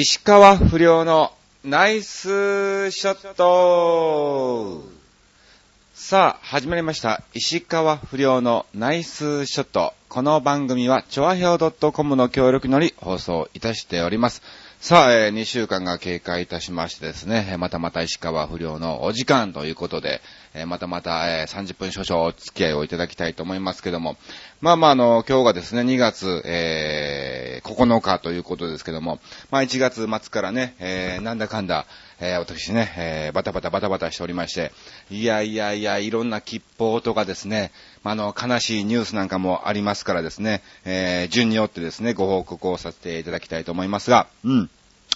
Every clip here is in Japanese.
石川不良のナイスショットさあ、始まりました。石川不良のナイスショット。この番組は、チョアヘオ .com の協力により放送いたしております。さあ、えー2週間が経過いたしましてですね、またまた石川不良のお時間ということで、えーまたまた、えー30分少々お付き合いをいただきたいと思いますけども、まあまあ、あの、今日がですね、2月、えー9日ということですけども、まあ1月末からね、えーなんだかんだ、えー私ね、えーバタバタバタバタしておりまして、いやいやいや、いろんな吉報とかですね、まあ、の、悲しいニュースなんかもありますからですね、えー順によってですね、ご報告をさせていただきたいと思いますが、うん。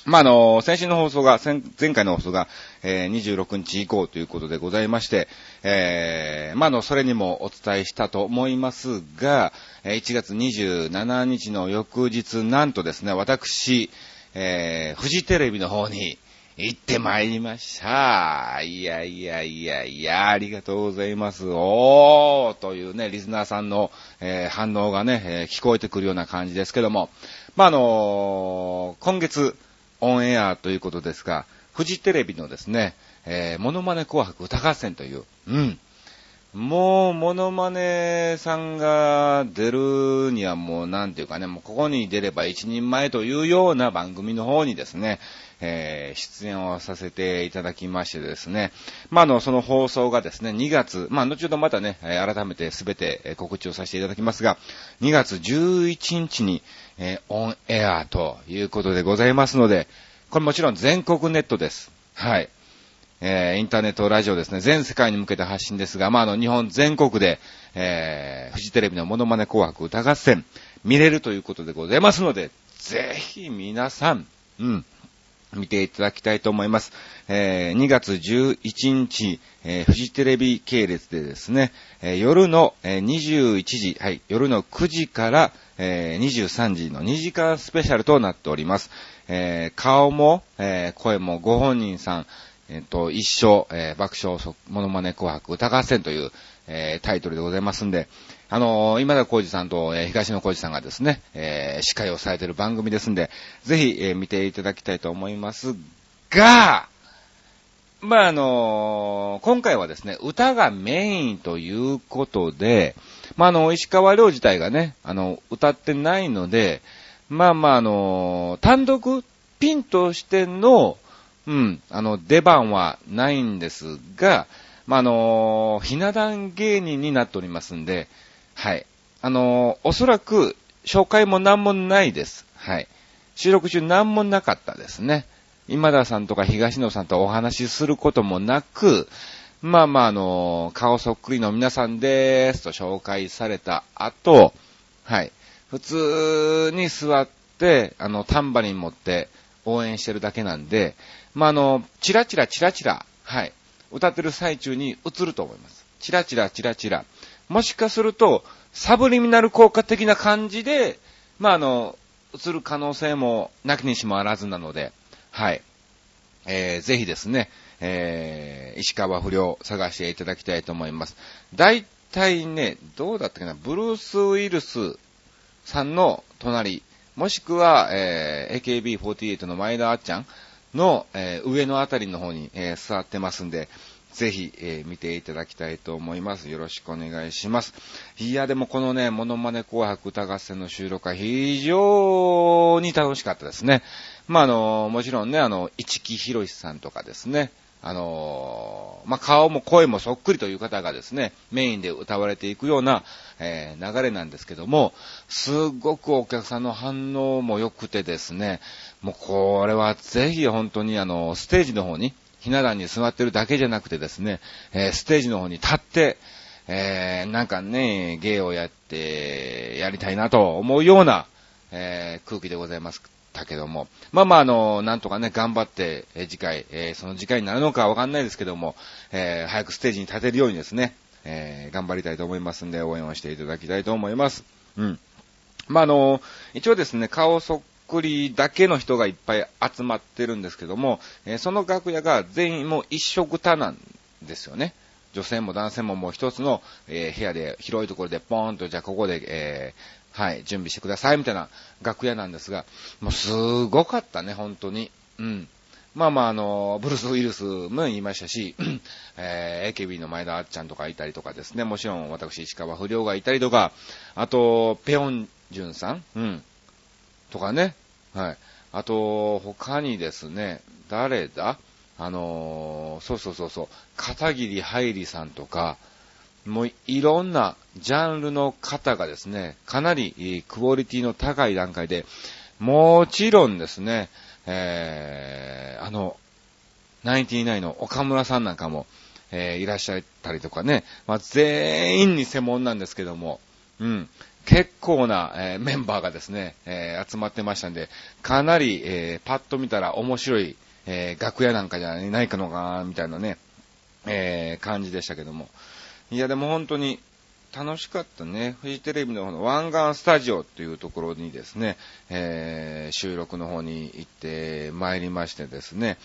まあ、あの、先週の放送が、前回の放送が、えー26日以降ということでございまして、えーまあ、の、それにもお伝えしたと思いますが、え1月27日の翌日、なんとですね、私、えー、フジテレビの方に行ってまいりました。いやいやいやいや、ありがとうございます。おーというね、リスナーさんの、えー反応がね、えー聞こえてくるような感じですけども、まあ、あのー今月、オンエアということですが、フジテレビのですね、えー、モノマネ紅白歌合戦という、うん。もう、モノマネさんが出るにはもう、なんていうかね、もうここに出れば一人前というような番組の方にですね、えー出演をさせていただきましてですね、まあ、の、その放送がですね、2月、まあ、後ほどまたね、改めてすべて告知をさせていただきますが、2月11日に、えーオンエアということでございますので、これもちろん全国ネットです。はい。えーインターネットラジオですね、全世界に向けて発信ですが、まあ、あの、日本全国で、えー、フジテレビのモノマネ紅白歌合戦、見れるということでございますので、ぜひ皆さん、うん、見ていただきたいと思います。えー2月11日、えーフジテレビ系列でですね、えー夜の、え21時、はい、夜の9時から、え23時の2時間スペシャルとなっております。え顔も、え声もご本人さん、えっ、と、一生、え爆笑モノマネ紅白歌合戦という、えタイトルでございますんで、あのー今田耕司さんと、えー東野耕司さんがですね、えー司会をされている番組ですんで、ぜひ、えー見ていただきたいと思いますが、まあ、あのー今回はですね、歌がメインということで、まあ、あの、石川遼自体がね、あの、歌ってないので、まあまあ、あのー単独ピンとしての、うん、あの、出番はないんですが、まあ、あのーひな壇芸人になっておりますんで、はい。あのーおそらく、紹介も何もないです。はい。収録中何もなかったですね。今田さんとか東野さんとお話しすることもなく、まあまあ、あのー顔そっくりの皆さんでーすと紹介された後、はい。普通に座って、あの、タンバリン持って応援してるだけなんで、まあ、あの、チラチラチラチラ、はい。歌ってる最中に映ると思います。チラチラチラチラ。もしかすると、サブリミナル効果的な感じで、まあ、あの、映る可能性もなきにしもあらずなので、はい。えー、ぜひですね、えー、石川不良探していただきたいと思います。大体ね、どうだったかな、ブルース・ウィルスさんの隣、もしくは、えー、AKB48 の前田あっちゃんの、えー上のあたりの方に、えー座ってますんで、ぜひ、えー見ていただきたいと思います。よろしくお願いします。いや、でもこのね、モノマネ紅白歌合戦の収録は非常に楽しかったですね。まあ、あの、もちろんね、あの、市木博さんとかですね、あのまあ、顔も声もそっくりという方がですね、メインで歌われていくような、えー流れなんですけども、すごくお客さんの反応も良くてですね、もうこれはぜひ本当にあの、ステージの方に、ひな壇に座ってるだけじゃなくてですね、えーステージの方に立って、えーなんかね、芸をやって、やりたいなと思うような、えー空気でございます。たけども。まあまあ、あの、なんとかね、頑張って、え次回、えーその次回になるのかわかんないですけども、え早くステージに立てるようにですね、え頑張りたいと思いますんで、応援をしていただきたいと思います。うん。まあ、あの、一応ですね、顔そっくりだけの人がいっぱい集まってるんですけども、えーその楽屋が全員もう一色多なんですよね。女性も男性ももう一つの、えー部屋で広いところでポーンと、じゃあここで、えーはい、準備してください、みたいな楽屋なんですが、もうすごかったね、本当に。うん。まあまあ、あの、ブルース・ウィルスも言いましたし、えー、AKB の前田あっちゃんとかいたりとかですね、もちろん私、石川不良がいたりとか、あと、ペヨンジュンさん？うん。とかね、はい。あと、他にですね、誰だ？あのーそうそうそうそう、片桐はいりさんとか、もういろんなジャンルの方がですね、かなりクオリティの高い段階で、もちろんですね、えー、あの、ナインティナインの岡村さんなんかも、えーいらっしゃったりとかね、まあ、全員に専門なんですけども、うん、結構な、えメンバーがですね、え集まってましたんで、かなり、えパッと見たら面白い、え楽屋なんかじゃないかのかな、みたいなね、え感じでしたけども。いや、でも本当に楽しかったね。フジテレビの方の湾岸スタジオっていうところにですね、えー収録の方に行ってまいりましてですね。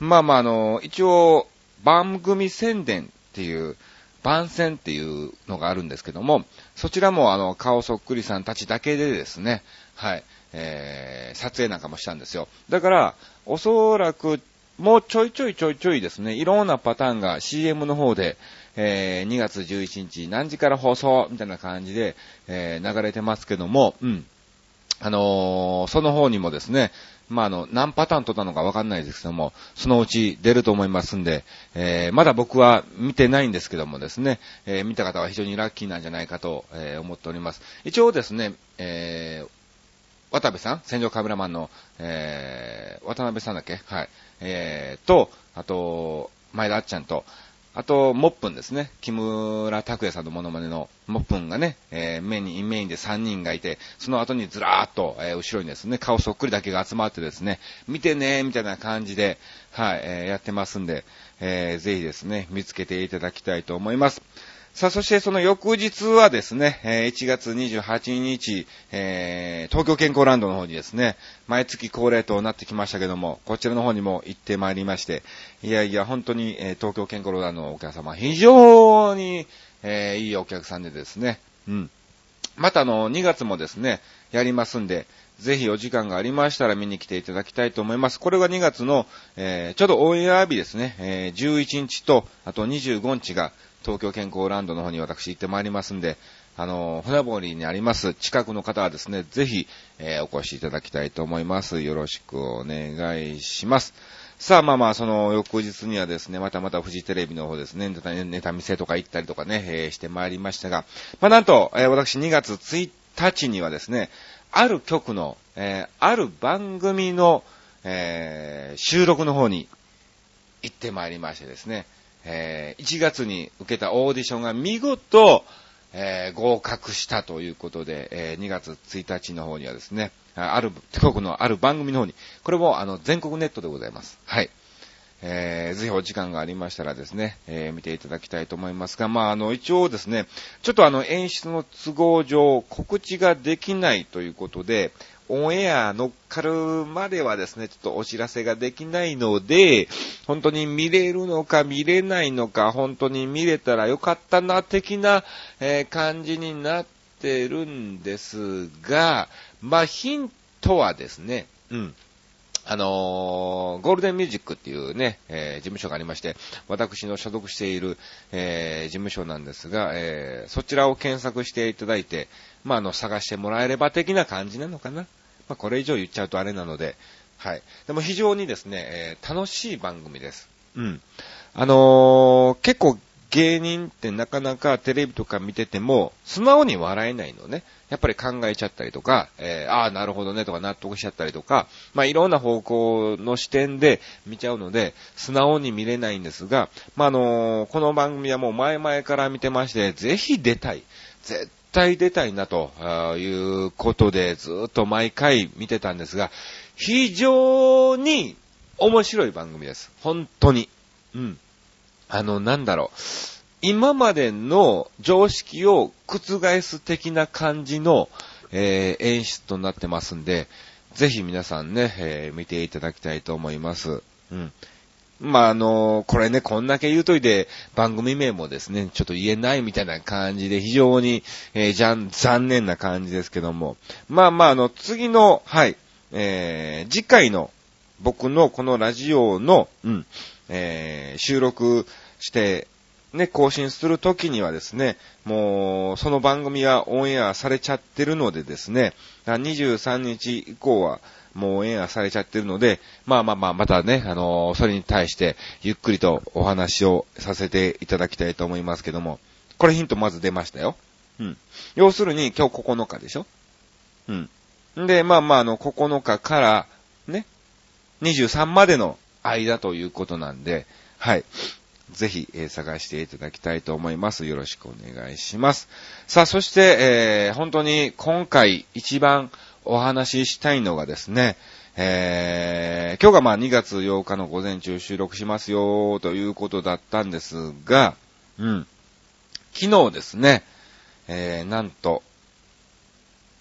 まあまあ、あの、一応、番組宣伝っていう、番宣っていうのがあるんですけども、そちらもあの、顔そっくりさんたちだけでですね、はい、えー、撮影なんかもしたんですよ。だから、おそらく、もうちょいちょいちょいちょいですね、いろんなパターンが CM の方で、えー、2月11日何時から放送みたいな感じで、えー、流れてますけども、うん。あのーその方にもですね、まあ、あの、何パターン撮ったのかわかんないですけども、そのうち出ると思いますんで、えーまだ僕は見てないんですけどもですね、えー見た方は非常にラッキーなんじゃないかと、えー思っております。一応ですね、えー渡部さん戦場カメラマンの、えー、渡辺さんだっけ？はい。えー、と、あと、前田あっちゃんと、あと、モップンですね。木村拓哉さんのモノマネのモップンがね、えーメイン、メインで3人がいて、その後にずらーっと、えー後ろにですね、顔そっくりだけが集まってですね、見てねーみたいな感じで、はい、えーやってますんで、えーぜひですね、見つけていただきたいと思います。さあ、そしてその翌日はですね、え1月28日、えー東京健康ランドの方にですね、毎月恒例となってきましたけども、こちらの方にも行ってまいりまして、いやいや、本当に、え東京健康ランドのお客様、非常に、えーいいお客さんでですね、うん。またあの、2月もですね、やりますんで、ぜひお時間がありましたら見に来ていただきたいと思います。これが2月の、えーちょうどオンエア日ですね、えー11日と、あと25日が東京健康ランドの方に私行ってまいりますんで、あの、船堀にあります近くの方はですね、ぜひ、えーお越しいただきたいと思います。よろしくお願いします。さあ、まあまあ、その翌日にはですね、またまたフジテレビの方ですね、ネタ見せとか行ったりとかね、えーしてまいりましたが、まあなんと、えー私2月1日にはですね、ある曲の、えある番組の、え収録の方に行ってまいりましてですね、えー1月に受けたオーディションが見事、えー合格したということで、えー2月1日の方にはですね、あある、局のある番組の方に、これもあの全国ネットでございます。はい。えーぜひお時間がありましたらですね、えー見ていただきたいと思いますが、まあ、あの、一応ですね、ちょっとあの、演出の都合上、告知ができないということで、オンエア乗っかるまではですね、ちょっとお知らせができないので、本当に見れるのか見れないのか、本当に見れたらよかったな、的な、え感じになってるんですが、まあ、ヒントはですね、うん。あのーゴールデンミュージックっていうね、えー事務所がありまして、私の所属している、えー事務所なんですが、えそちらを検索していただいて、まあ、あの、探してもらえれば的な感じなのかな。まあ、これ以上言っちゃうとあれなので、はい。でも非常にですね、えー楽しい番組です。うん。あのー結構芸人ってなかなかテレビとか見てても、素直に笑えないのね。やっぱり考えちゃったりとか、えーああ、なるほどねとか納得しちゃったりとか、まあいろんな方向の視点で見ちゃうので、素直に見れないんですが、まああのーこの番組はもう前々から見てまして、ぜひ出たい。絶対出たいなということでずっと毎回見てたんですが、非常に面白い番組です。本当に。うん。あの、なんだろう。今までの常識を覆す的な感じの、えー演出となってますんで、ぜひ皆さんね、えー見ていただきたいと思います。うん。まあ、あの、これね、こんだけ言うといて、番組名もですね、ちょっと言えないみたいな感じで、非常に、えー、じゃん、残念な感じですけども。まあまあ、あの、次の、はい、えー、次回の、僕のこのラジオの、うん、えー、収録して、ね、更新するときにはですね、もう、その番組はオンエアされちゃってるのでですね、23日以降は、もうオンエアされちゃってるので、まあまあまあ、またね、あのー、それに対して、ゆっくりとお話をさせていただきたいと思いますけども、これヒントまず出ましたよ。うん。要するに、今日9日でしょ？うん。で、まあまあ、あの、9日から、ね、23までの間ということなんで、はい。ぜひ、えー、探していただきたいと思います。よろしくお願いします。さあ、そして、えー、本当に今回一番お話ししたいのがですね、えー、今日がまあ2月8日の午前中収録しますよということだったんですが、うん。昨日ですね、えー、なんと、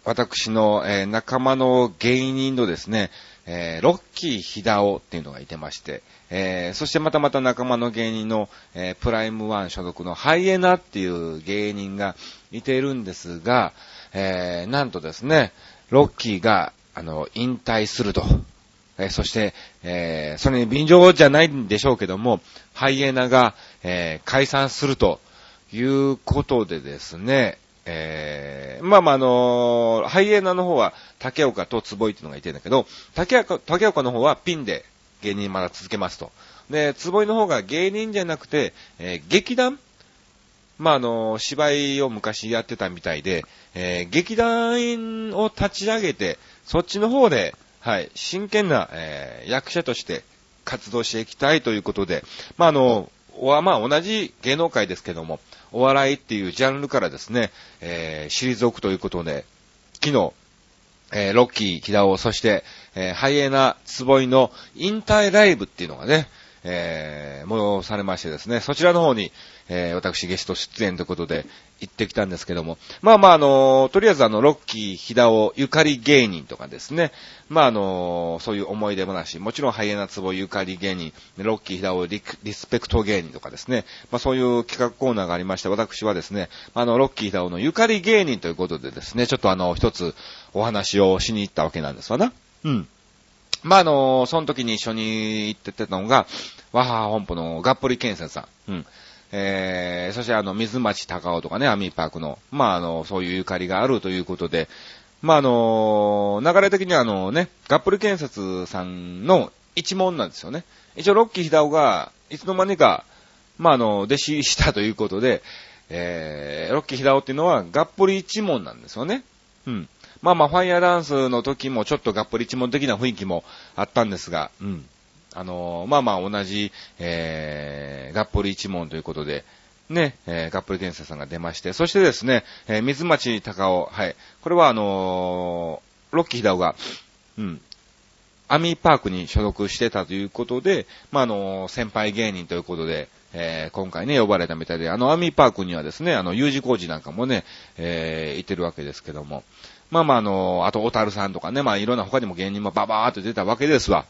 私の、えー、仲間の芸人のですね、えー、ロッキーヒダオっていうのがいてまして、えー、そしてまたまた仲間の芸人の、えー、プライムワン所属のハイエナっていう芸人がいているんですが、えー、なんとですね、ロッキーが、あの、引退すると。え、そして、えー、それに便乗じゃないんでしょうけども、ハイエナが、えー、解散するということでですね、えー、まあまあ、あのー、ハイエナの方は竹岡と坪井っていうのがいてんだけど、竹岡、竹岡の方はピンで芸人まだ続けますと。で、坪井の方が芸人じゃなくて、えー、劇団まあ、あの、芝居を昔やってたみたいで、えー、劇団員を立ち上げて、そっちの方で、はい、真剣な、えー、役者として活動していきたいということで、まあ、あの、はまあ、同じ芸能界ですけども、お笑いっていうジャンルからですね、えー、退くということで、昨日、えー、ロッキー、木田尾、そして、えー、ハイエナ、ツボイの引退ライブっていうのがね、えー、催されましてですね、そちらの方に、えー、私ゲスト出演ということで行ってきたんですけども、まあまああの、とりあえずあの、ロッキー、ヒダオ、ゆかり芸人とかですね、まああの、そういう思い出話、もちろんハイエナツボゆかり芸人、ロッキー、ヒダオリ、スペクト芸人とかですね、まあそういう企画コーナーがありまして、私はですね、あの、ロッキー、ヒダオのゆかり芸人ということでですね、ちょっとあの、一つお話をしに行ったわけなんですわな。うん。まあ、あの、その時に一緒に行ってたのが、ワハ本舗のがっぽり建設さん。うん。えー、そしてあの、水町高尾とかね、アミーパークの、まあ、あの、そういうゆかりがあるということで、まあ、あの、流れ的にはあのね、がっぽり建設さんの一門なんですよね。一応、ロッキーヒダオが、いつの間にか、まあ、あの、弟子したということで、えー、ロッキーヒダオっていうのは、がっぽり一門なんですよね。うん。まあまあ、ファイヤーダンスの時もちょっとがっぽり一門的な雰囲気もあったんですが、うん。あのー、まあまあ同じ、えー、がっぽり一門ということで、ね、えー、がっぽり伝説さんが出まして、そしてですね、えー、水町高尾、はい。これはあのー、ロッキーヒダオが、うん、アミーパークに所属してたということで、まあ、あの、先輩芸人ということで、えー、今回ね、呼ばれたみたいで、あの、アミーパークにはですね、あの、U 字工事なんかもね、えー、いてるわけですけども、まあまああの、あと、小樽さんとかね、まあいろんな他にも芸人もババーっと出たわけですわ。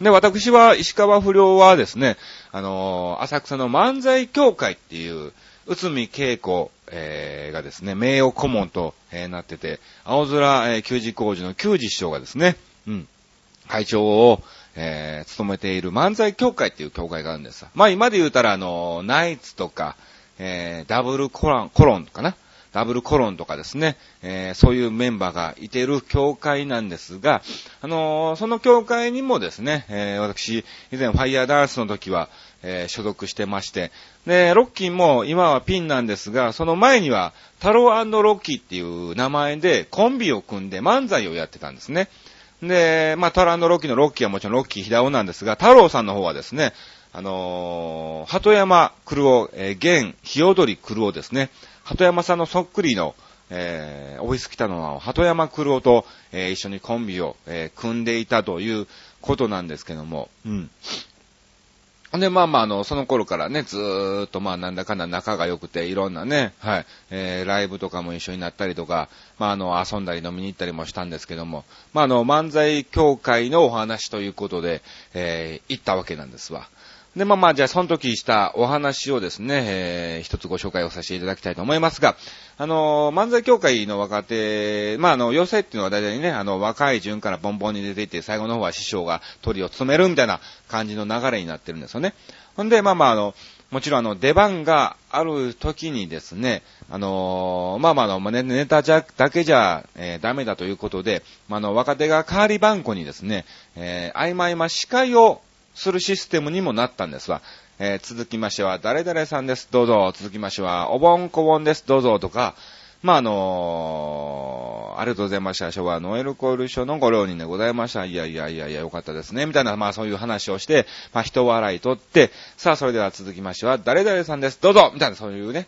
で、私は、石川不良はですね、あの、浅草の漫才協会っていう、内海恵子、えー、がですね、名誉顧問と、えー、なってて、青空、えー、球児工事の球児師匠がですね、うん、会長を、えー、務めている漫才協会っていう協会があるんです。まあ今で言うたら、あの、ナイツとか、えー、ダブルコロン、コロンかな。ダブルコロンとかですね、えー、そういうメンバーがいてる協会なんですが、あのー、その協会にもですね、えー、私、以前ファイヤーダンスの時は、え所属してまして、で、ロッキーも今はピンなんですが、その前には、タローロッキーっていう名前でコンビを組んで漫才をやってたんですね。で、まあ、タローロッキーのロッキーはもちろんロッキー平尾なんですが、太郎さんの方はですね、あのー、鳩山黒尾、えー、現、日踊り黒尾ですね。鳩山さんのそっくりの、えー、オフィス来たのは、鳩山黒尾と、えー、一緒にコンビを、えー、組んでいたということなんですけども、うん。で、まあまあ、あの、その頃からね、ずーっとまあ、なんだかんだ仲が良くて、いろんなね、はい、えー、ライブとかも一緒になったりとか、まあ、あの、遊んだり飲みに行ったりもしたんですけども、まあ、あの、漫才協会のお話ということで、えー、行ったわけなんですわ。で、まあまあ、じゃあその時したお話をですね、えー、一つご紹介をさせていただきたいと思いますが、あのー、漫才協会の若手、まああの、要請っていうのは大体ね、あの、若い順からボンボンに出ていって、最後の方は師匠が鳥を務めるみたいな感じの流れになってるんですよね。ほんで、まあまあ、あの、もちろんあの、出番がある時にですね、あのー、まあまああの、ネタじゃ、だけじゃ、えー、ダメだということで、まあ、あの、若手が代わり番号にですね、えー、合間合間司会をするシステムにもなったんですわ。えー、続きましては、誰々さんです、どうぞ。続きましては、おぼんこぼんです、どうぞ。とか、まあ、あのー、ありがとうございました。昭和ノエルコイル賞のご両人でございました。いやいやいやいや、よかったですね。みたいな、まあそういう話をして、まあ人笑いとって、さあそれでは続きましては、誰々さんです。どうぞみたいな、そういうね、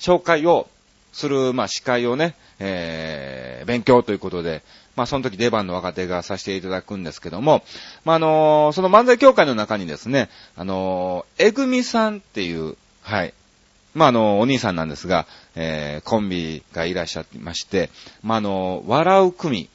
紹介をする、まあ司会をね、えー、勉強ということで、まあ、その時出番の若手がさせていただくんですけども、まあ、あのー、その漫才協会の中にですね、あのー、えぐみさんっていう、はい。まあ、あの、お兄さんなんですが、えー、コンビがいらっしゃいまして、まあ、あの笑う組、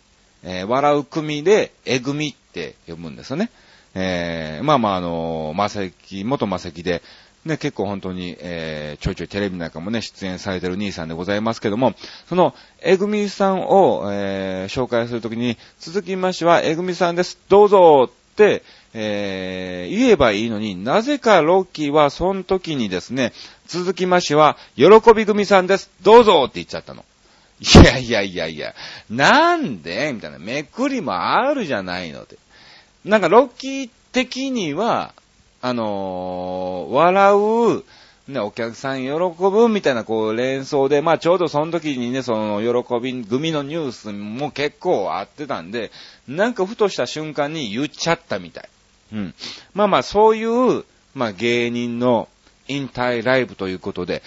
えー、笑う組で、えぐみって呼ぶんですよね。えー、まあまあ、あのまさき、元まさきで、ね、結構本当に、えー、ちょいちょいテレビなんかもね、出演されてる兄さんでございますけども、その、えぐみさんを、えー、紹介するときに、続きましては、えぐみさんです、どうぞって、えー、言えばいいのになぜかロッキーはその時にですね、続きましては、喜び組さんです、どうぞって言っちゃったの。いやいやいやいや、なんで？みたいな、めくりもあるじゃないのって。なんかロッキー的には、あのー、笑う、ね、お客さん喜ぶみたいなこう連想で、まあちょうどその時にね、その喜び組のニュースも結構あってたんで、なんかふとした瞬間に言っちゃったみたい。うん。まあまあそういう、まあ芸人の引退ライブということで、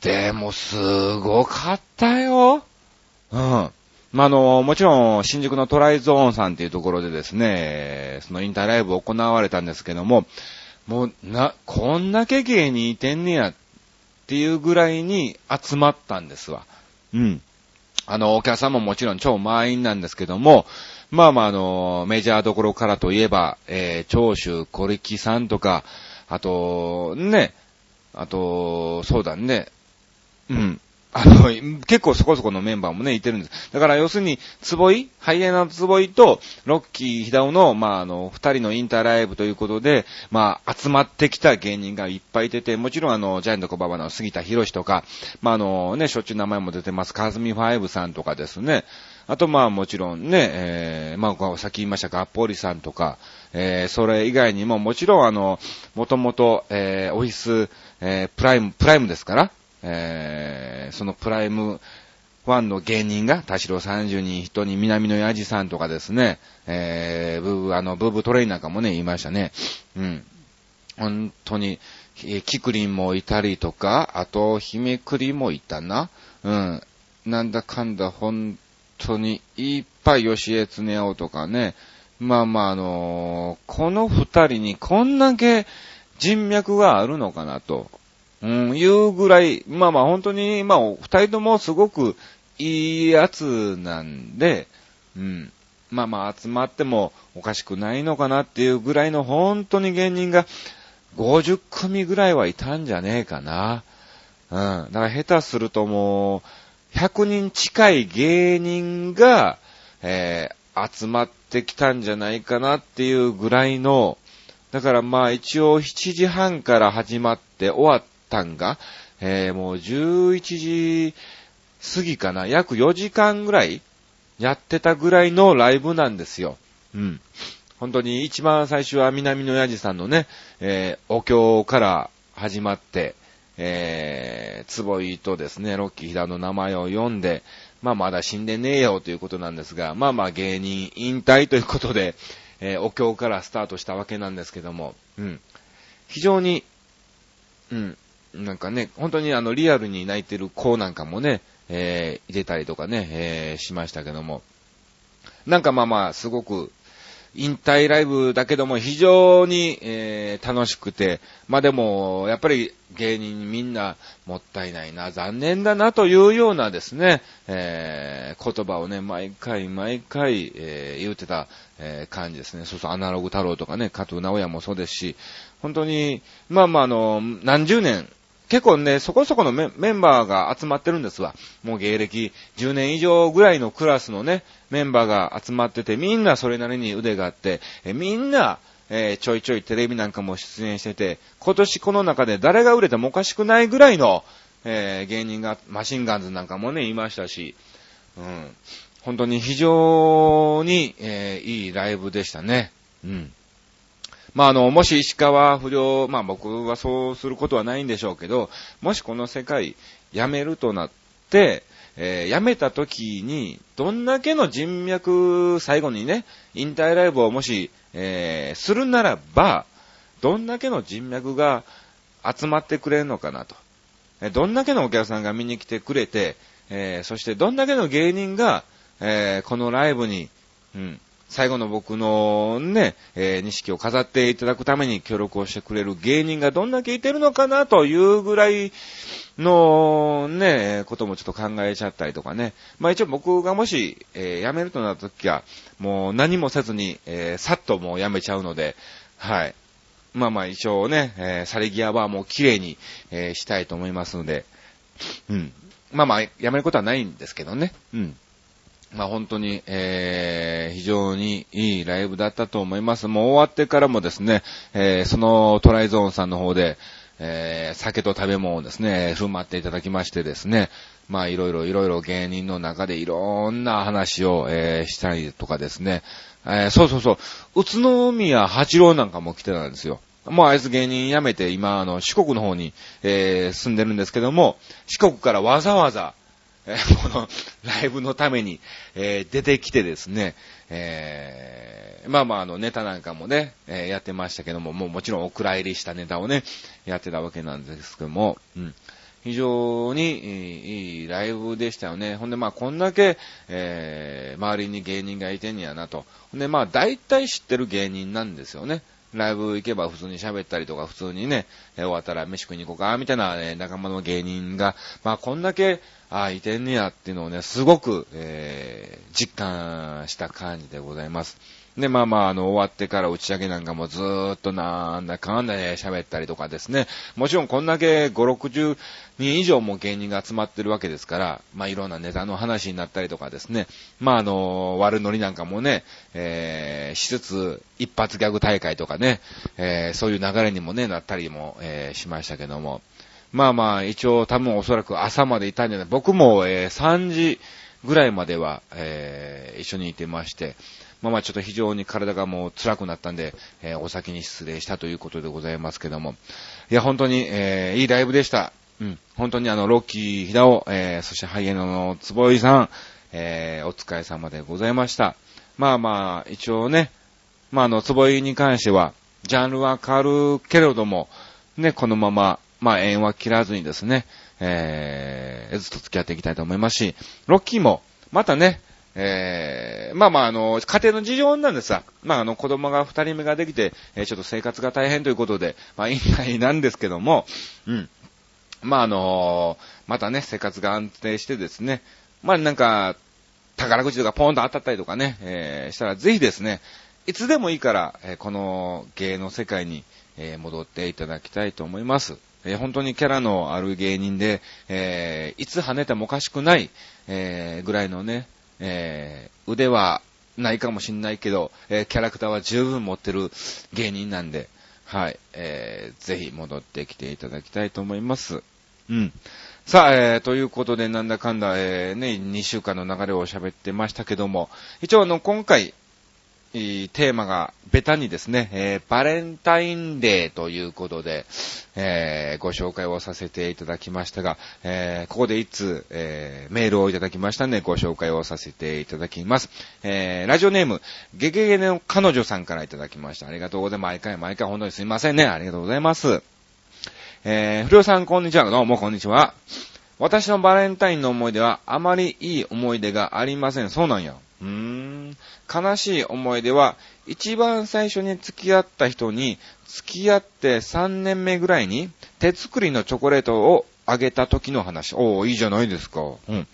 でもすごかったよ。うん。まあ、の、もちろん、新宿のトライゾーンさんっていうところでですね、そのインタライブ行われたんですけども、もう、な、こんだけ芸人いてんねやっていうぐらいに集まったんですわ。うん。あの、お客さんももちろん超満員なんですけども、まあまあ、あの、メジャーどころからといえば、えー、長州小力さんとか、あと、ね、あと、そうだね、うん。あの、結構そこそこのメンバーもね、いてるんです。だから要するに、つぼいハイエナつぼいと、ロッキーヒダオの、まあ、あの、二人のインターライブということで、まあ、集まってきた芸人がいっぱい出てて、もちろんあの、ジャイアントコババの杉田博士とか、まあ、あの、ね、しょっちゅう名前も出てます、カズミファイブさんとかですね。あと、まあ、もちろんね、えー、まあ、さっき言いましたが、っぽりさんとか、えー、それ以外にも、もちろんあの、もともと、えー、オフィス、えー、プライム、プライムですから、えー、そのプライムファンの芸人が、田代30人人に南のヤジさんとかですね、えー、ブーブー、あの、ブーブートレイナーかもね、言いましたね。うん。本当に、キクリンもいたりとか、あと、ヒメクリもいたな。うん。なんだかんだ本当にいっぱい吉江恒夫とかね。まあまああのー、この二人にこんだけ人脈があるのかなと。うん、いうぐらい、まあまあ本当に、まあ二人ともすごくいいやつなんで、うん。まあまあ集まってもおかしくないのかなっていうぐらいの本当に芸人が50組ぐらいはいたんじゃねえかな。うん。だから下手するともう100人近い芸人が、えー、集まってきたんじゃないかなっていうぐらいの、だからまあ一応7時半から始まって終わったんが、えー、もう11時過ぎかな、約4時間ぐらいやってたぐらいのライブなんですよ。うん。本当に一番最初は南のやじさんのね、えー、お経から始まって、えー、つぼいとですね、ロッキーヒの名前を読んで、まあまだ死んでねえよということなんですが、まあまあ芸人引退ということで、えー、お経からスタートしたわけなんですけども、うん。非常に、うん、なんかね、本当にあの、リアルに泣いてる子なんかもね、えー、入れたりとかね、えー、しましたけども、なんかまあまあ、すごく、引退ライブだけども非常に、えー、楽しくて、まあでも、やっぱり芸人みんなもったいないな、残念だなというようなですね、えー、言葉をね、毎回毎回、えー、言うてた、えー、感じですね。そうそう、アナログ太郎とかね、加藤直也もそうですし、本当に、まあまああの、何十年、結構ね、そこそこのメンバーが集まってるんですわ。もう芸歴10年以上ぐらいのクラスのね、メンバーが集まってて、みんなそれなりに腕があって、えみんな、えー、ちょいちょいテレビなんかも出演してて、今年この中で誰が売れてもおかしくないぐらいの、えー、芸人が、マシンガンズなんかもね、いましたし、うん。本当に非常に、えー、いいライブでしたね。うん。まあ、あの、もし石川不良、まあ僕はそうすることはないんでしょうけど、もしこの世界辞めるとなって、えー、辞めた時に、どんだけの人脈、最後にね、引退ライブをもし、えー、するならば、どんだけの人脈が集まってくれるのかなと。えどんだけのお客さんが見に来てくれて、えー、そしてどんだけの芸人が、えこのライブに、うん、最後の僕のね、えー、錦を飾っていただくために協力をしてくれる芸人がどんだけいてるのかなというぐらいのね、こともちょっと考えちゃったりとかね。まあ一応僕がもし、えー、辞めるとなった時は、もう何もせずに、えー、さっともう辞めちゃうので、はい。まあまあ一応ね、えー、去り際はもう綺麗に、えー、したいと思いますので、うん。まあまあ、辞めることはないんですけどね。うん。まあ本当に、えー、非常にいいライブだったと思います。もう終わってからもですね、えー、そのトライゾーンさんの方で、えー、酒と食べ物をですね、振る舞っていただきましてですね、まあいろいろいろいろ芸人の中でいろんな話を、えー、したりとかですね、えー、そうそうそう、宇都宮八郎なんかも来てたんですよ。もうあいつ芸人辞めて今あの四国の方に、えー、住んでるんですけども、四国からわざわざ、えこのライブのために、えー、出てきてですね、えー、まあまああのネタなんかもね、えー、やってましたけども、もうもちろんお蔵入りしたネタをね、やってたわけなんですけども、うん。非常にいいライブでしたよね。ほんでまあこんだけ、えー、周りに芸人がいてんやなと。ほんでまあ大体知ってる芸人なんですよね。ライブ行けば普通に喋ったりとか、普通にね、終わったら飯食いに行こうか、みたいな、ね、仲間の芸人が、まあこんだけ、ああ、いてんねやっていうのをね、すごく、えー、実感した感じでございます。で、まあまあ、あの、終わってから打ち上げなんかもずーっとなんだかんだで喋ったりとかですね。もちろんこんだけ5、60人以上も芸人が集まってるわけですから、まあいろんなネタの話になったりとかですね。まああの、悪ノリなんかもね、えー、しつつ、一発ギャグ大会とかね、えー、そういう流れにもね、なったりも、えー、しましたけども。まあまあ、一応多分おそらく朝までいたんじゃない僕も、えー、3時ぐらいまでは、えー、一緒にいてまして、まあまあちょっと非常に体がもう辛くなったんで、えー、お先に失礼したということでございますけども。いや、本当に、えー、いいライブでした。うん。本当にあの、ロッキー、ヒダオ、えー、そしてハイエノの坪井さん、えー、お疲れ様でございました。まあまあ、一応ね、まああの、坪井に関しては、ジャンルは変わるけれども、ね、このまま、まあ縁は切らずにですね、えー、ずっと付き合っていきたいと思いますし、ロッキーも、またね、えー、まあまあ、あの、家庭の事情なんですが、まああの、子供が二人目ができて、えー、ちょっと生活が大変ということで、まあ、引退なんですけども、うん。まああのまたね、生活が安定してですね、まあなんか、宝くじとかポーンと当たったりとかね、えー、したらぜひですね、いつでもいいから、えー、この芸の世界に、えー、戻っていただきたいと思います。えー、本当にキャラのある芸人で、えー、いつ跳ねてもおかしくない、えー、ぐらいのね、えー、腕はないかもしんないけど、えー、キャラクターは十分持ってる芸人なんで、はい、えー、ぜひ戻ってきていただきたいと思います。うん。さあ、えー、ということで、なんだかんだ、えー、ね、2週間の流れを喋ってましたけども、一応あの、今回、テーマがベタにですね、えー、バレンタインデーということで、えー、ご紹介をさせていただきましたが、えー、ここで一通、えメールをいただきましたので、ご紹介をさせていただきます。えラジオネーム、ゲゲゲの彼女さんからいただきました。ありがとうございます。毎回毎回本当にすいませんね。ありがとうございます。えー、不良さんこんにちは。どうもこんにちは。私のバレンタインの思い出は、あまりいい思い出がありません。そうなんや。悲しい思い出は、一番最初に付き合った人に、付き合って3年目ぐらいに、手作りのチョコレートをあげた時の話。おー、いいじゃないですか。うん。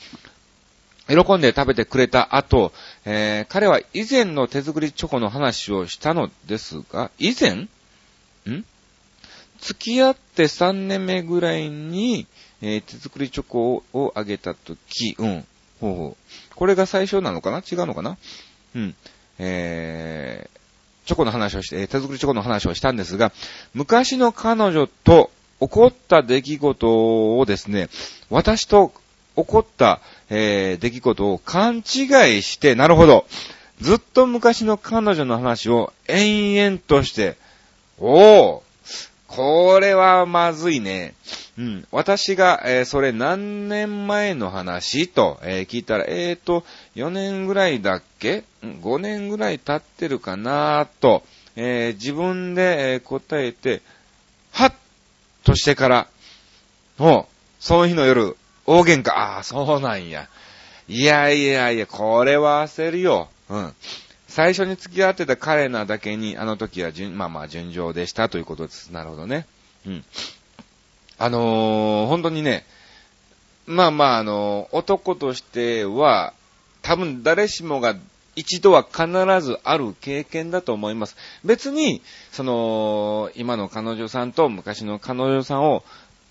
喜んで食べてくれた後、えー、彼は以前の手作りチョコの話をしたのですが、以前？ん？付き合って3年目ぐらいに、えー、手作りチョコをあげたとき、うん。ほうほう。これが最初なのかな？違うのかな？うん。えー、チョコの話をして、手作りチョコの話をしたんですが、昔の彼女と起こった出来事をですね、私と起こった、えー、出来事を勘違いして、なるほど。ずっと昔の彼女の話を延々として、おー、これはまずいね。うん。私が、えー、それ何年前の話と、えー、聞いたら、えーと、4年ぐらいだっけ ?5 年ぐらい経ってるかなと、えー、自分で、え答えて、はっとしてから、もう、その日の夜、大喧嘩。ああ、そうなんや。いやいやいや、これは焦るよ。うん。最初に付き合ってた彼なだけに、あの時は順、まあまあ順調でしたということです。なるほどね。うん。あのー、本当にね、まあまああのー、男としては、多分誰しもが一度は必ずある経験だと思います。別に、その、今の彼女さんと昔の彼女さんを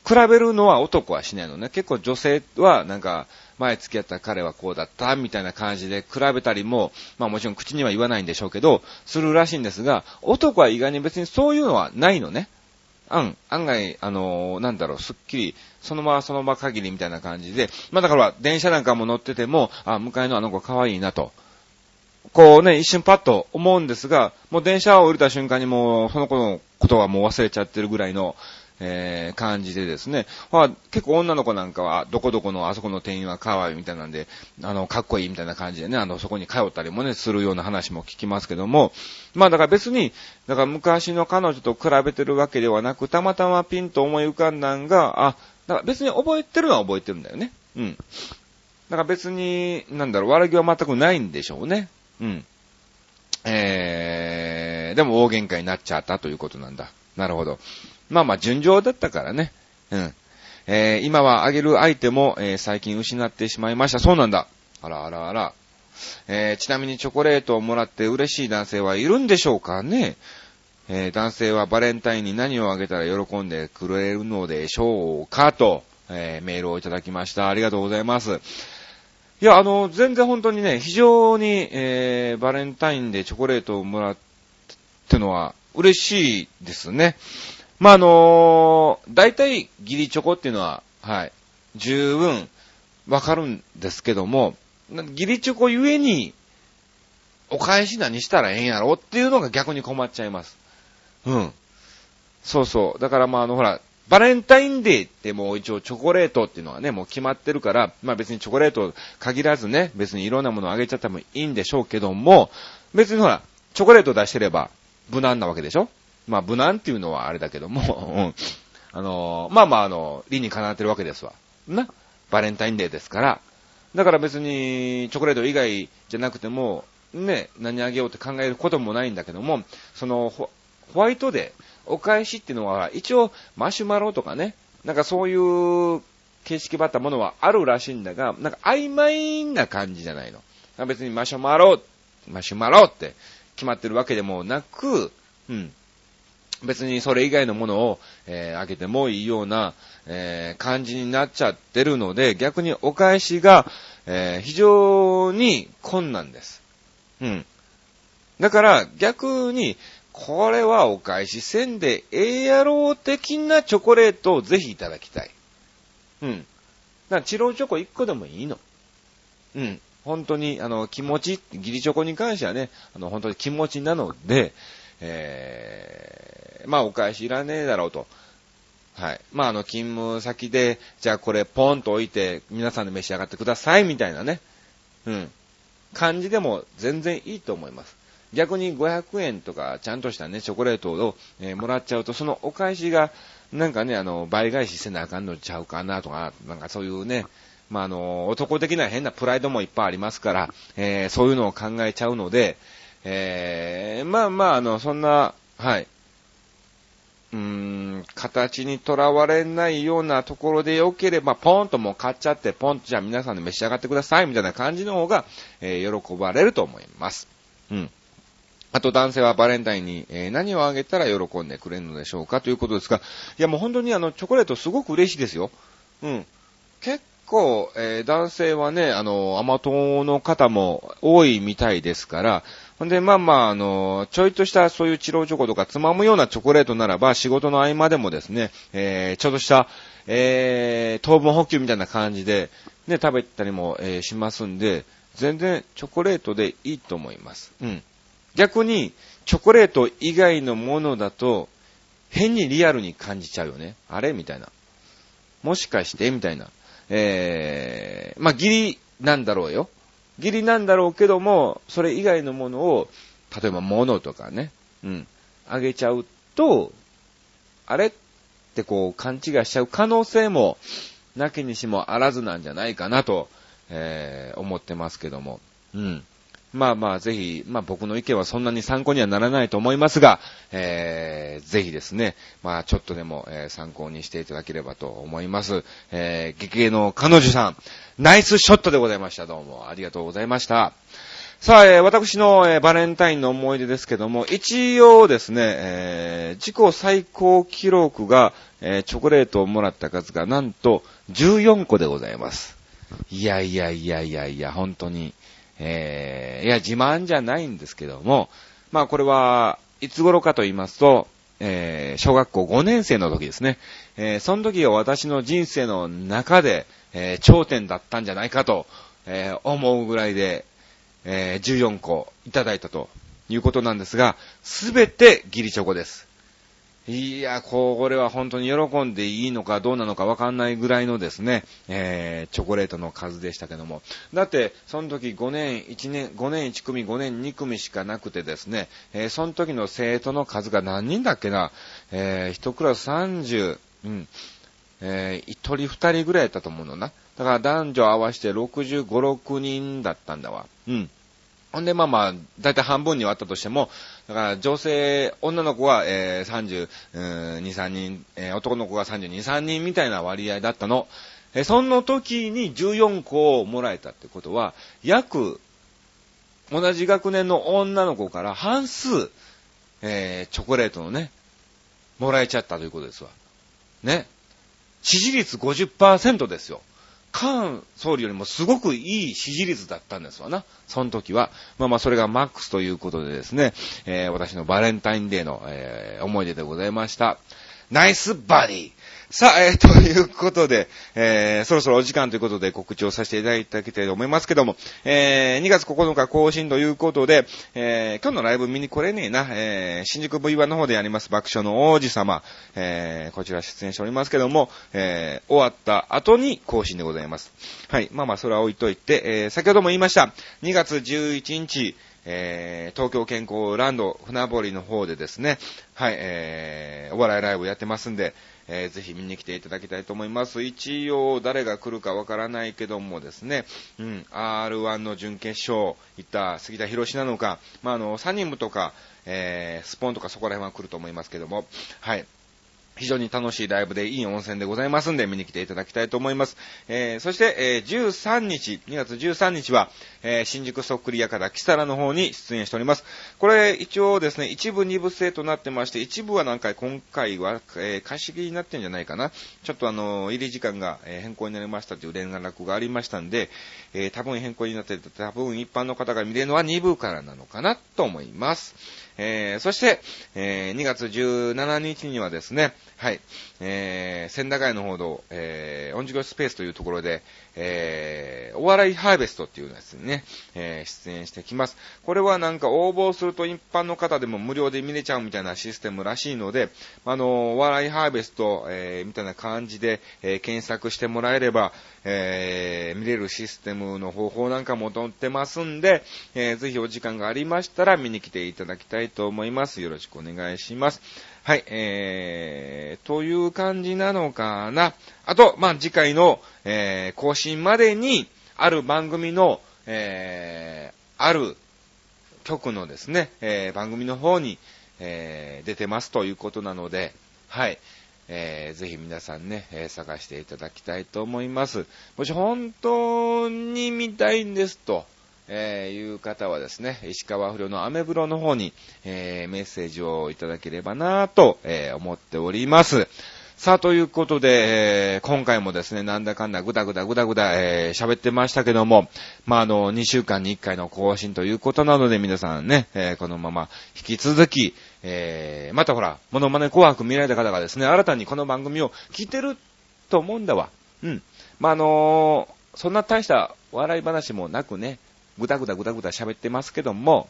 比べるのは男はしないのね。結構女性はなんか、前付き合った彼はこうだった、みたいな感じで比べたりも、まあもちろん口には言わないんでしょうけど、するらしいんですが、男は意外に別にそういうのはないのね。うん、案外、あのー、なんだろう、すっきり、そのままその場限りみたいな感じで、まあだから、電車なんかも乗ってても、あ、向かいのあの子可愛いなと。こうね、一瞬パッと思うんですが、もう電車を降りた瞬間にもう、その子のことはもう忘れちゃってるぐらいの、えー、感じでですね、まあ、結構女の子なんかは、どこどこのあそこの店員は可愛いみたいなんで、あの、かっこいいみたいな感じでね、あの、そこに通ったりもね、するような話も聞きますけども、まあだから別に、だから昔の彼女と比べてるわけではなく、たまたまピンと思い浮かんだんが、あ、だから別に覚えてるのは覚えてるんだよね。うん。だから別に、なんだろう、悪気は全くないんでしょうね。うん。えー、でも大喧嘩になっちゃったということなんだ。なるほど。まあまあ順調だったからね。うん。えー、今はあげる相手も、えー、最近失ってしまいました。そうなんだ。あらあらあら。えー、ちなみにチョコレートをもらって嬉しい男性はいるんでしょうかねえー、男性はバレンタインに何をあげたら喜んでくれるのでしょうかと、えー、メールをいただきました。ありがとうございます。いや、あの、全然本当にね、非常に、えー、バレンタインでチョコレートをもらってのは嬉しいですね。まあ、あのー、大体ギリチョコっていうのは、はい、十分わかるんですけども、ギリチョコゆえに、お返し何したらええんやろっていうのが逆に困っちゃいます。うん。そうそう。だからまああのほら、バレンタインデーってもう一応チョコレートっていうのはね、もう決まってるから、まあ別にチョコレート限らずね、別にいろんなものをあげちゃってもいいんでしょうけども、別にほら、チョコレート出してれば無難なわけでしょ？まあ、無難っていうのはあれだけども、うん。あのー、まあまあ、あの、理にかなってるわけですわ。な？バレンタインデーですから。だから別に、チョコレート以外じゃなくても、ね、何あげようって考えることもないんだけども、その、ホワイトデー、お返しっていうのは、一応、マシュマロとかね、なんかそういう形式ばったものはあるらしいんだが、なんか曖昧な感じじゃないの。別にマシュマロ、マシュマロって決まってるわけでもなく、うん。別にそれ以外のものを、えー、あげてもいいような、えー、感じになっちゃってるので、逆にお返しが、えー、非常に困難です。うん。だから逆に、これはお返しせんでええやろう的なチョコレートをぜひいただきたい。うん。だからチロルチョコ1個でもいいの。うん。本当に、あの、気持ち、ギリチョコに関してはね、あの、本当に気持ちなので、えー、まあお返しいらねえだろうと。はい。まああの、勤務先で、じゃあこれポンと置いて、皆さんで召し上がってください、みたいなね。うん。感じでも全然いいと思います。逆に500円とかちゃんとしたね、チョコレートを、えー、もらっちゃうと、そのお返しが、なんかね、あの、倍返しせなあかんのちゃうかなとか、なんかそういうね、まあ、あの、男的な変なプライドもいっぱいありますから、えー、そういうのを考えちゃうので、えー、まあまあ、あの、そんな、はい、うーん、形にとらわれないようなところで良ければ、ポンともう買っちゃって、ポンとじゃあ皆さんで召し上がってください、みたいな感じの方が、えー、喜ばれると思います。うん。あと男性はバレンタインに、え、何をあげたら喜んでくれるのでしょうかということですが、いやもう本当にあの、チョコレートすごく嬉しいですよ。うん。結構、えー、男性はね、あの、甘党の方も多いみたいですから、ほんで、まあまあ、あの、ちょいとしたそういうチロチョコとかつまむようなチョコレートならば、仕事の合間でもですね、えー、ちょっとした、えー、糖分補給みたいな感じで、ね、食べたりも、えー、しますんで、全然チョコレートでいいと思います。うん。逆に、チョコレート以外のものだと、変にリアルに感じちゃうよね。あれ？みたいな。もしかして？みたいな。えー、まあ、ギリなんだろうよ。ギリなんだろうけども、それ以外のものを、例えば物とかね、うん、あげちゃうと、あれってこう勘違いしちゃう可能性も、なきにしもあらずなんじゃないかなと、えー、思ってますけども。うん。まあまあ、ぜひ、まあ僕の意見はそんなに参考にはならないと思いますが、えー、ぜひですね、まあちょっとでも、えー、参考にしていただければと思います。えー、劇芸の彼女さん、ナイスショットでございました。どうもありがとうございました。さあ、えー、私の、えー、バレンタインの思い出ですけども、一応ですね、えー、自己最高記録が、えー、チョコレートをもらった数がなんと14個でございます。いやいやいやいやいや、本当に。えー、いや、自慢じゃないんですけども、まあこれは、いつ頃かと言いますと、えー、小学校5年生の時ですね。えー、その時が私の人生の中で、えー、頂点だったんじゃないかと、えー、思うぐらいで、えー、14個いただいたということなんですが、すべてギリチョコです。いや、これは本当に喜んでいいのかどうなのかわかんないぐらいのですね、えー、チョコレートの数でしたけども。だって、その時5年、1年、5年1組、5年2組しかなくてですね、えー、その時の生徒の数が何人だっけな、えー、1クラス30、うん、えー、1人2人ぐらいだったと思うのな。だから男女合わせて65、6人だったんだわ。うん。ほんで、まあまあ、だいたい半分に割ったとしても、だから女性、女の子は、えー、32、3人、えー、男の子が32、3人みたいな割合だったの。えー、その時に14個をもらえたってことは、約、同じ学年の女の子から半数、えー、チョコレートのね、もらえちゃったということですわ。ね。支持率50%ですよ。カーン総理よりもすごくいい支持率だったんですわな。その時は。まあまあ、それがマックスということでですね、えー、私のバレンタインデーの、えー、思い出でございました。ナイスバディさあ、えー、ということで、えー、そろそろお時間ということで告知をさせていただきたいと思いますけども、えー、2月9日更新ということで、えー、今日のライブ見に来れねえな、えー、新宿 V1 の方でやります爆笑の王子様、えー、こちら出演しておりますけども、えー、終わった後に更新でございます。はい。まあまあ、それは置いといて、えー、先ほども言いました、2月11日、えー、東京健康ランド船堀の方でですね、はい、えー、お笑いライブやってますんで、えー、ぜひ見に来ていただきたいと思います。一応、誰が来るかわからないけどもですね、うん、R1 の準決勝行った杉田博士なのか、まあ、あの、サニムとか、えー、スポンとかそこら辺は来ると思いますけども、はい。非常に楽しいライブでいい温泉でございますんで見に来ていただきたいと思います。えー、そして、えー、13日、2月13日は、えー、新宿そっくり館キサラの方に出演しております。これ一応ですね、一部二部制となってまして、一部はなんか今回は、えー、貸し切りになってんじゃないかな。ちょっとあの、入り時間が、変更になりましたという連絡がありましたんで、えー、多分変更になって多分一般の方が見れるのは2部からなのかなと思います。えー、そして、えー、2月17日にはですね、はい、えー、千駄ヶ谷の報道、えー、音授業スペースというところで、えー、お笑いハーベストっていうやつにね、えー、出演してきます。これはなんか応募すると一般の方でも無料で見れちゃうみたいなシステムらしいので、あの、お笑いハーベスト、えー、みたいな感じで、え、検索してもらえれば、え、見れるシステムの方法なんかも載ってますんで、えー、ぜひお時間がありましたら見に来ていただきたいと思います。よろしくお願いします。はい、えー、という感じなのかな。あと、まあ、次回の、えー、更新までに、ある番組の、えー、ある局のですね、えー、番組の方に、えー、出てますということなので、はい。えー、ぜひ皆さんね、えー、探していただきたいと思います。もし本当に見たいんですと、えー、いう方はですね、石川不良のアメブロの方に、えー、メッセージをいただければなぁと、えー、思っております。さあ、ということで、えー、今回もですね、なんだかんだぐだぐだぐだぐだ、えー、喋ってましたけども、まあ、あの、2週間に1回の更新ということなので、皆さんね、えー、このまま引き続き、えー、またほら、モノマネ紅白見られた方がですね、新たにこの番組を聞いてると思うんだわ。うん。まあ、あのー、そんな大した笑い話もなくね、ぐだぐだぐだぐだ喋ってますけども、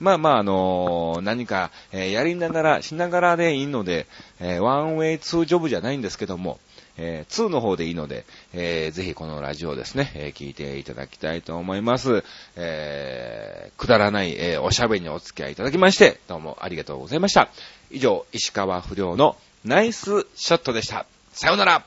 まあまあ、あのー、何か、えー、やりながら、しながらでいいので、えー、ワンウェイツージョブじゃないんですけども、えー、2の方でいいので、えー、ぜひこのラジオですね、えー、聞いていただきたいと思います。えー、くだらない、えー、おしゃべりにお付き合いいただきまして、どうもありがとうございました。以上、石川不良のナイスショットでした。さようなら